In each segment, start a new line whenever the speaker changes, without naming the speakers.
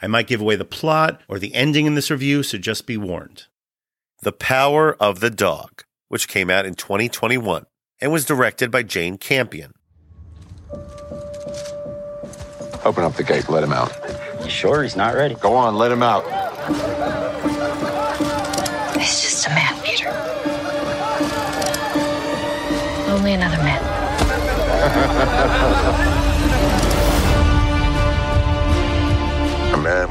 I might give away the plot or the ending in this review, so just be warned. The Power of the Dog, which came out in 2021 and was directed by Jane Campion.
Open up the gate, let him out.
You sure he's not ready?
Go on, let him out.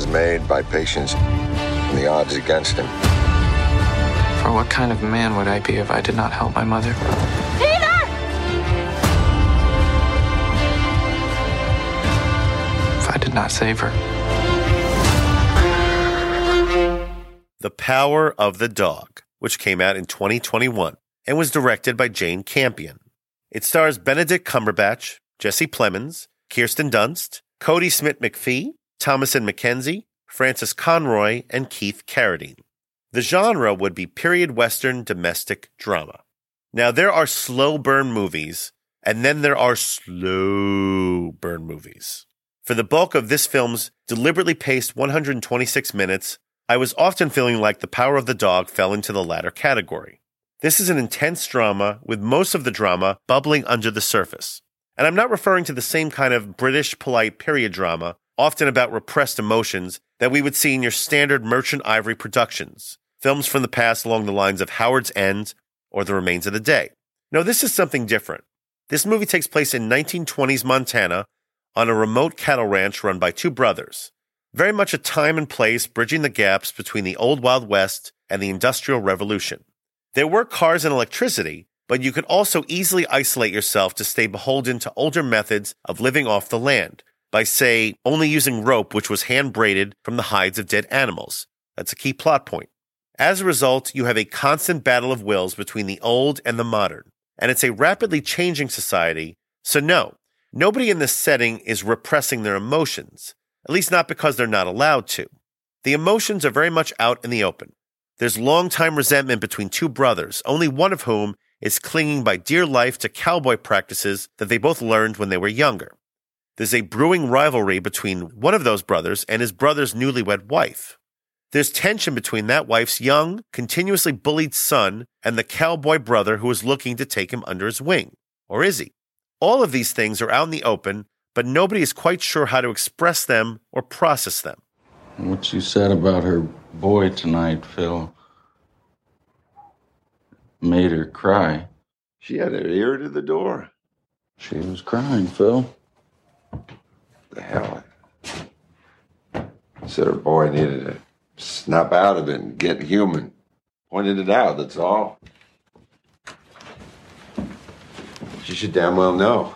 A
man's made by patience and the odds against him.
For what kind of man would I be if I did not help my mother? If I did not save her.
The Power of the Dog, which came out in 2021 and was directed by Jane Campion. It stars Benedict Cumberbatch, Jesse Plemons, Kirsten Dunst, Kodi Smit-McPhee, Thomasin McKenzie, Frances Conroy, and Keith Carradine. The genre would be period western domestic drama. Now, there are slow burn movies, and then there are slow burn movies. For the bulk of this film's deliberately paced 126 minutes, I was often feeling like The Power of the Dog fell into the latter category. This is an intense drama, with most of the drama bubbling under the surface. And I'm not referring to the same kind of British polite period drama, often about repressed emotions, that we would see in your standard Merchant Ivory productions, films from the past along the lines of Howard's End or The Remains of the Day. No, this is something different. This movie takes place in 1920s Montana on a remote cattle ranch run by two brothers. Very much a time and place bridging the gaps between the old Wild West and the Industrial Revolution. There were cars and electricity, but you could also easily isolate yourself to stay beholden to older methods of living off the land by, say, only using rope which was hand braided from the hides of dead animals. That's a key plot point. As a result, you have a constant battle of wills between the old and the modern, and it's a rapidly changing society. So, no, nobody in this setting is repressing their emotions, at least not because they're not allowed to. The emotions are very much out in the open. There's long-time resentment between two brothers, only one of whom is clinging by dear life to cowboy practices that they both learned when they were younger. There's a brewing rivalry between one of those brothers and his brother's newlywed wife. There's tension between that wife's young, continuously bullied son and the cowboy brother who is looking to take him under his wing. Or is he? All of these things are out in the open, but nobody is quite sure how to express them or process them.
What you said about her boy tonight, Phil, made her cry.
She had her ear to the door.
She was crying, Phil.
The hell. Said her boy needed to snap out of it and get human. Pointed it out, that's all. She should damn well know.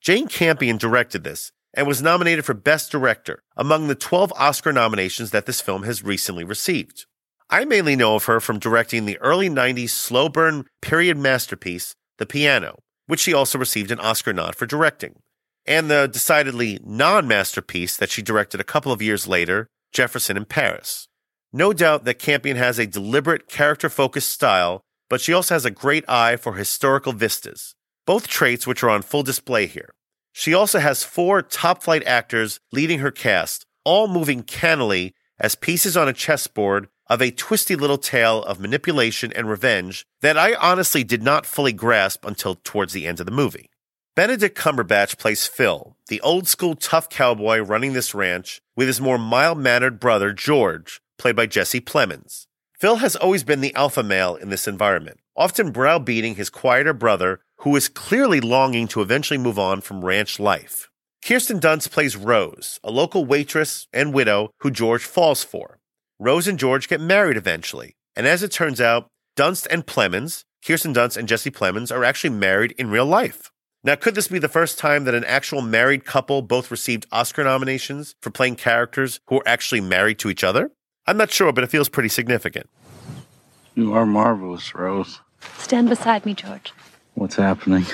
Jane Campion directed this and was nominated for Best Director among the 12 Oscar nominations that this film has recently received. I mainly know of her from directing the early 90s slow burn period masterpiece, The Piano, which she also received an Oscar nod for directing, and the decidedly non masterpiece that she directed a couple of years later, Jefferson in Paris. No doubt that Campion has a deliberate, character focused style, but she also has a great eye for historical vistas, both traits which are on full display here. She also has four top flight actors leading her cast, all moving cannily as pieces on a chessboard of a twisty little tale of manipulation and revenge that I honestly did not fully grasp until towards the end of the movie. Benedict Cumberbatch plays Phil, the old school tough cowboy running this ranch, with his more mild mannered brother, George, played by Jesse Plemons. Phil has always been the alpha male in this environment, often browbeating his quieter brother, who is clearly longing to eventually move on from ranch life. Kirsten Dunst plays Rose, a local waitress and widow who George falls for. Rose and George get married eventually, and as it turns out, Dunst and Plemons, Kirsten Dunst and Jesse Plemons, are actually married in real life. Now, could this be the first time that an actual married couple both received Oscar nominations for playing characters who are actually married to each other? I'm not sure, but it feels pretty significant.
You are marvelous, Rose.
Stand beside me, George.
What's happening?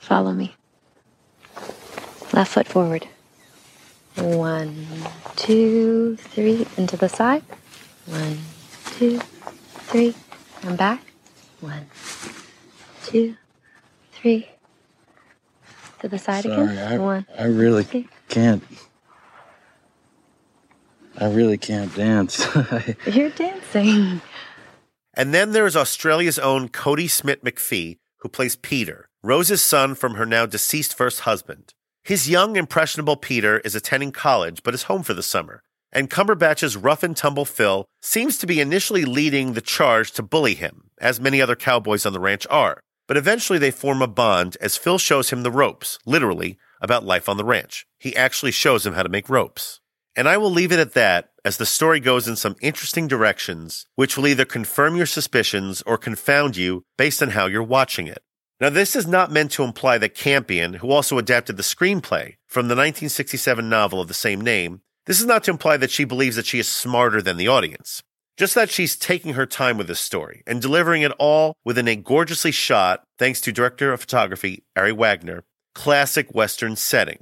Follow me. Left foot forward. One, two, three, into the side. One, two, three, and back. One, two, three. To the side
Sorry,
again.
I,
One.
I really
two.
can't. I really can't dance.
You're dancing.
And then there is Australia's own Kodi Smit-McPhee, who plays Peter, Rose's son from her now deceased first husband. His young, impressionable Peter is attending college but is home for the summer. And Cumberbatch's rough and tumble Phil seems to be initially leading the charge to bully him, as many other cowboys on the ranch are. But eventually they form a bond as Phil shows him the ropes, literally, about life on the ranch. He actually shows him how to make ropes. And I will leave it at that as the story goes in some interesting directions, which will either confirm your suspicions or confound you based on how you're watching it. Now, this is not meant to imply that Campion, who also adapted the screenplay from the 1967 novel of the same name, this is not to imply that she believes that she is smarter than the audience. Just that she's taking her time with this story and delivering it all within a gorgeously shot, thanks to director of photography Ari Wegner, classic Western setting.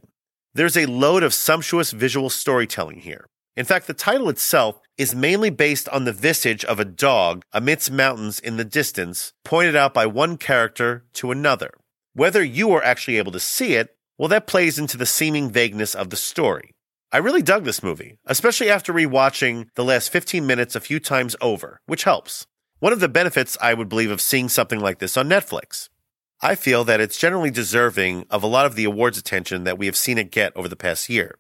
There's a load of sumptuous visual storytelling here. In fact, the title itself is mainly based on the visage of a dog amidst mountains in the distance, pointed out by one character to another. Whether you are actually able to see it, well, that plays into the seeming vagueness of the story. I really dug this movie, especially after rewatching the last 15 minutes a few times over, which helps. One of the benefits I would believe of seeing something like this on Netflix. I feel that it's generally deserving of a lot of the awards attention that we have seen it get over the past year.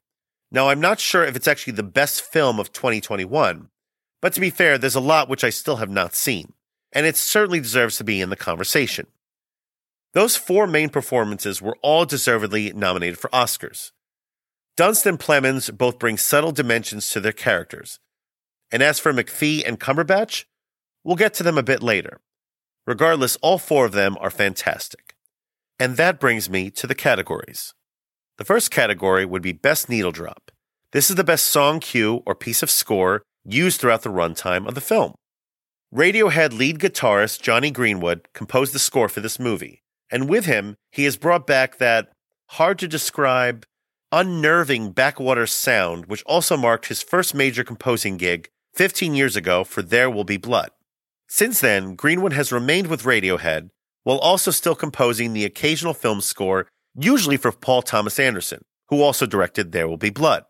Now, I'm not sure if it's actually the best film of 2021, but to be fair, there's a lot which I still have not seen, and it certainly deserves to be in the conversation. Those four main performances were all deservedly nominated for Oscars. Dunst and Plemons both bring subtle dimensions to their characters. And as for McPhee and Cumberbatch, we'll get to them a bit later. Regardless, all four of them are fantastic. And that brings me to the categories. The first category would be Best Needle Drop. This is the best song cue or piece of score used throughout the runtime of the film. Radiohead lead guitarist Jonny Greenwood composed the score for this movie, and with him, he has brought back that hard to describe, unnerving backwater sound, which also marked his first major composing gig 15 years ago for There Will Be Blood. Since then, Greenwood has remained with Radiohead while also still composing the occasional film score, usually for Paul Thomas Anderson, who also directed There Will Be Blood.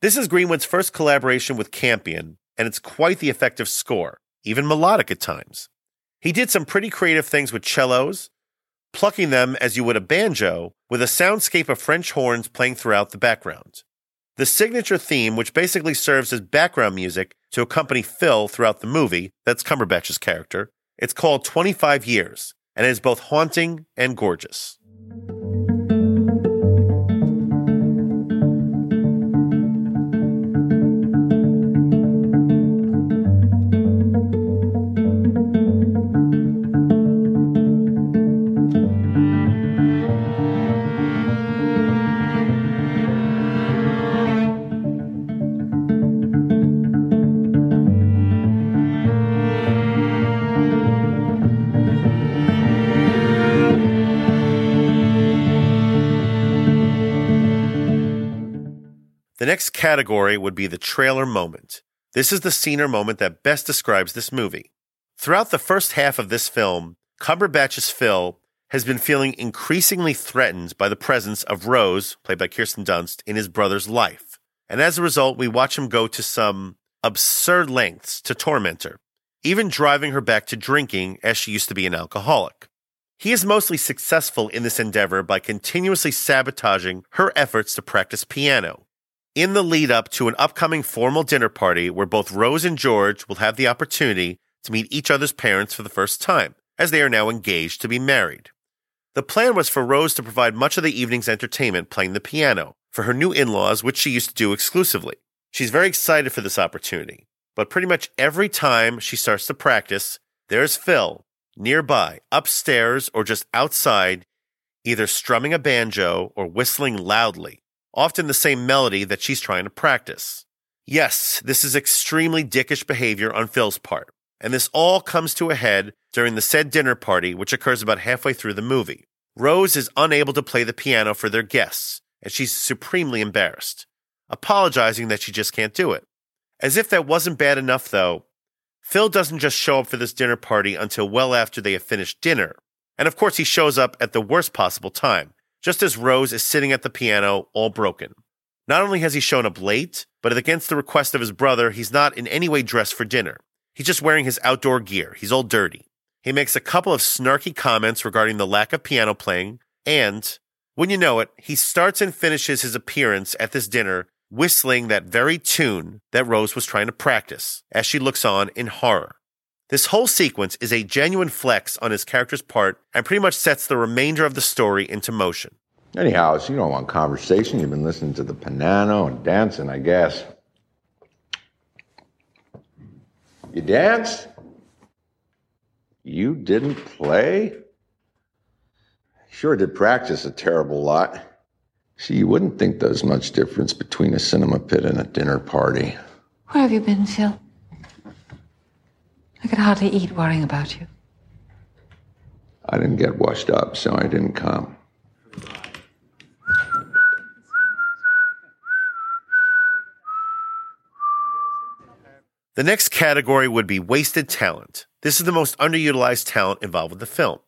This is Greenwood's first collaboration with Campion, and it's quite the effective score, even melodic at times. He did some pretty creative things with cellos, plucking them as you would a banjo, with a soundscape of French horns playing throughout the background. The signature theme, which basically serves as background music to accompany Phil throughout the movie, that's Cumberbatch's character, it's called 25 Years, and it is both haunting and gorgeous. Next category would be the trailer moment. This is the scene or moment that best describes this movie. Throughout the first half of this film, Cumberbatch's Phil has been feeling increasingly threatened by the presence of Rose, played by Kirsten Dunst, in his brother's life. And as a result, we watch him go to some absurd lengths to torment her, even driving her back to drinking as she used to be an alcoholic. He is mostly successful in this endeavor by continuously sabotaging her efforts to practice piano. In the lead up to an upcoming formal dinner party where both Rose and George will have the opportunity to meet each other's parents for the first time, as they are now engaged to be married. The plan was for Rose to provide much of the evening's entertainment playing the piano for her new in laws, which she used to do exclusively. She's very excited for this opportunity, but pretty much every time she starts to practice, there's Phil nearby, upstairs or just outside, either strumming a banjo or whistling loudly, often the same melody that she's trying to practice. Yes, this is extremely dickish behavior on Phil's part, and this all comes to a head during the said dinner party, which occurs about halfway through the movie. Rose is unable to play the piano for their guests, and she's supremely embarrassed, apologizing that she just can't do it. As if that wasn't bad enough, though, Phil doesn't just show up for this dinner party until well after they have finished dinner. And of course, he shows up at the worst possible time, just as Rose is sitting at the piano, all broken. Not only has he shown up late, but against the request of his brother, he's not in any way dressed for dinner. He's just wearing his outdoor gear. He's all dirty. He makes a couple of snarky comments regarding the lack of piano playing, and when you know it, he starts and finishes his appearance at this dinner whistling that very tune that Rose was trying to practice as she looks on in horror. This whole sequence is a genuine flex on his character's part and pretty much sets the remainder of the story into motion.
Anyhow, so you don't want conversation. You've been listening to the piano and dancing, I guess. You danced? You didn't play? Sure did practice a terrible lot. See, you wouldn't think there's much difference between a cinema pit and a dinner party.
Where have you been, Phil? I could hardly eat worrying about you.
I didn't get washed up, so I didn't come.
The next category would be wasted talent. This is the most underutilized talent involved with the film.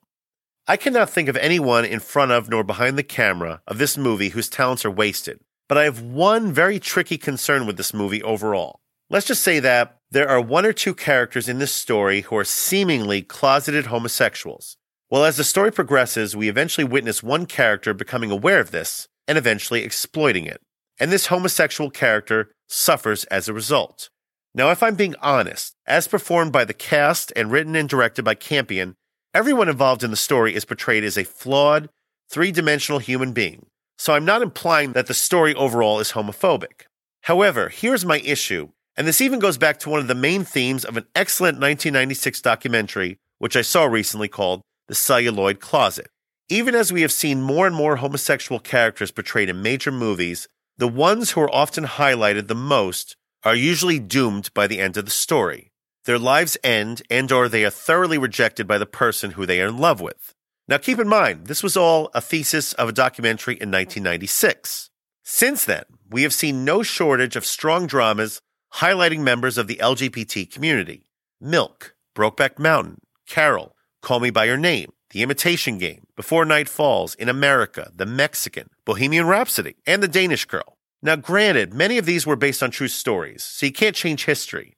I cannot think of anyone in front of nor behind the camera of this movie whose talents are wasted, but I have one very tricky concern with this movie overall. Let's just say that there are one or two characters in this story who are seemingly closeted homosexuals. Well, as the story progresses, we eventually witness one character becoming aware of this and eventually exploiting it. And this homosexual character suffers as a result. Now, if I'm being honest, as performed by the cast and written and directed by Campion, everyone involved in the story is portrayed as a flawed, three dimensional human being. So I'm not implying that the story overall is homophobic. However, here's my issue, and this even goes back to one of the main themes of an excellent 1996 documentary, which I saw recently called The Celluloid Closet. Even as we have seen more and more homosexual characters portrayed in major movies, the ones who are often highlighted the most are usually doomed by the end of the story. Their lives end and or they are thoroughly rejected by the person who they are in love with. Now keep in mind, this was all a thesis of a documentary in 1996. Since then, we have seen no shortage of strong dramas highlighting members of the LGBT community. Milk, Brokeback Mountain, Carol, Call Me By Your Name, The Imitation Game, Before Night Falls, In America, The Mexican, Bohemian Rhapsody, and The Danish Girl. Now, granted, many of these were based on true stories, so you can't change history.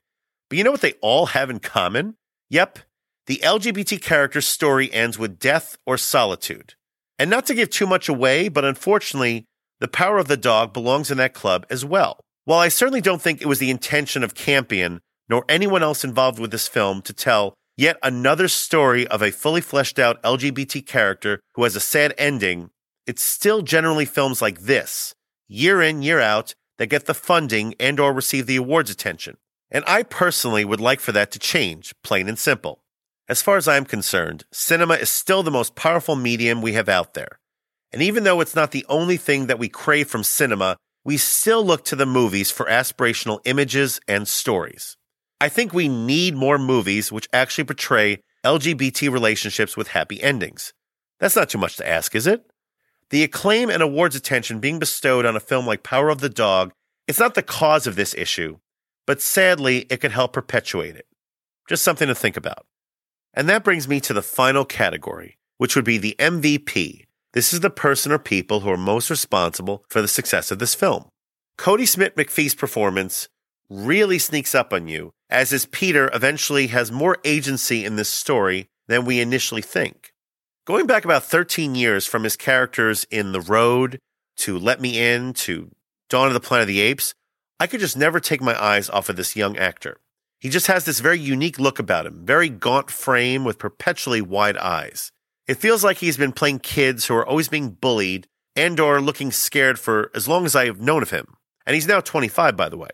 But you know what they all have in common? Yep, the LGBT character's story ends with death or solitude. And not to give too much away, but unfortunately, the power of the dog belongs in that club as well. While I certainly don't think it was the intention of Campion nor anyone else involved with this film to tell yet another story of a fully fleshed out LGBT character who has a sad ending, it's still generally films like this year in, year out, that get the funding and or receive the awards attention. And I personally would like for that to change, plain and simple. As far as I'm concerned, cinema is still the most powerful medium we have out there. And even though it's not the only thing that we crave from cinema, we still look to the movies for aspirational images and stories. I think we need more movies which actually portray LGBT relationships with happy endings. That's not too much to ask, is it? The acclaim and awards attention being bestowed on a film like Power of the Dog is not the cause of this issue, but sadly, it could help perpetuate it. Just something to think about. And that brings me to the final category, which would be the MVP. This is the person or people who are most responsible for the success of this film. Kodi Smit-McPhee's performance really sneaks up on you, as his Peter eventually has more agency in this story than we initially think. Going back about 13 years from his characters in The Road to Let Me In to Dawn of the Planet of the Apes, I could just never take my eyes off of this young actor. He just has this very unique look about him, very gaunt frame with perpetually wide eyes. It feels like he's been playing kids who are always being bullied and or looking scared for as long as I have known of him. And he's now 25 by the way.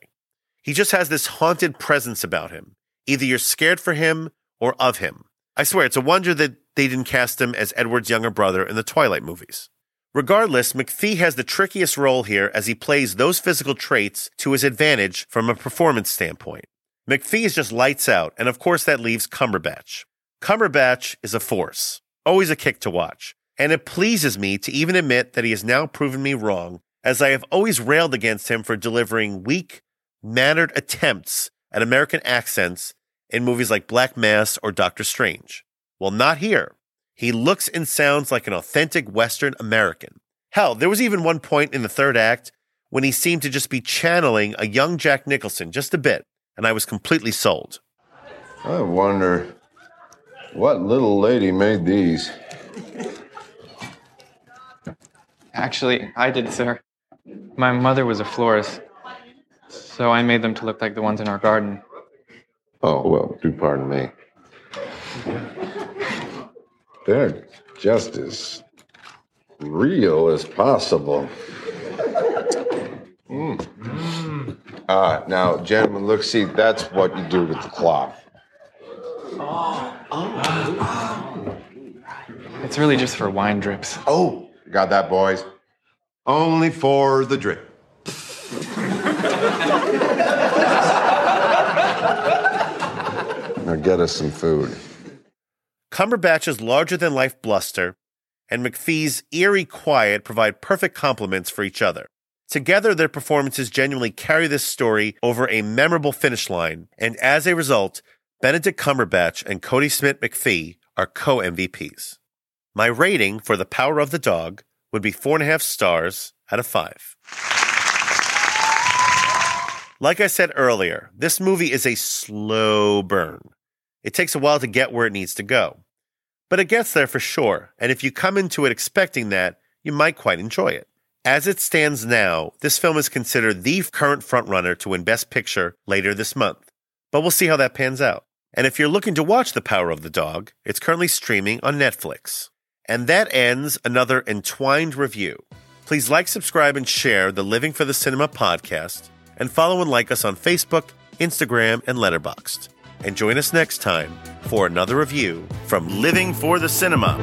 He just has this haunted presence about him. Either you're scared for him or of him. I swear it's a wonder that they didn't cast him as Edward's younger brother in the Twilight movies. Regardless, McPhee has the trickiest role here as he plays those physical traits to his advantage from a performance standpoint. McPhee is just lights out, and of course that leaves Cumberbatch. Cumberbatch is a force, always a kick to watch, and it pleases me to even admit that he has now proven me wrong, as I have always railed against him for delivering weak, mannered attempts at American accents in movies like Black Mass or Doctor Strange. Well, not here. He looks and sounds like an authentic Western American. Hell, there was even one point in the third act when he seemed to just be channeling a young Jack Nicholson just a bit, and I was completely sold.
I wonder what little lady made these.
Actually, I did, sir. My mother was a florist, so I made them to look like the ones in our garden.
Oh, well, do pardon me. They're just as real as possible. Mm. Ah, now, gentlemen, look, see, that's what you do with the cloth.
It's really just for wine drips.
Oh, got that, boys?
Only for the drip.
Now get us some food.
Cumberbatch's larger than life bluster and McPhee's eerie quiet provide perfect complements for each other. Together, their performances genuinely carry this story over a memorable finish line, and as a result, Benedict Cumberbatch and Kodi Smit-McPhee are co MVPs. My rating for The Power of the Dog would be four and a half stars out of five. Like I said earlier, this movie is a slow burn. It takes a while to get where it needs to go. But it gets there for sure, and if you come into it expecting that, you might quite enjoy it. As it stands now, this film is considered the current frontrunner to win Best Picture later this month. But we'll see how that pans out. And if you're looking to watch The Power of the Dog, it's currently streaming on Netflix. And that ends another entwined review. Please like, subscribe, and share the Living for the Cinema podcast, and follow and like us on Facebook, Instagram, and Letterboxd. And join us next time for another review from Living for the Cinema.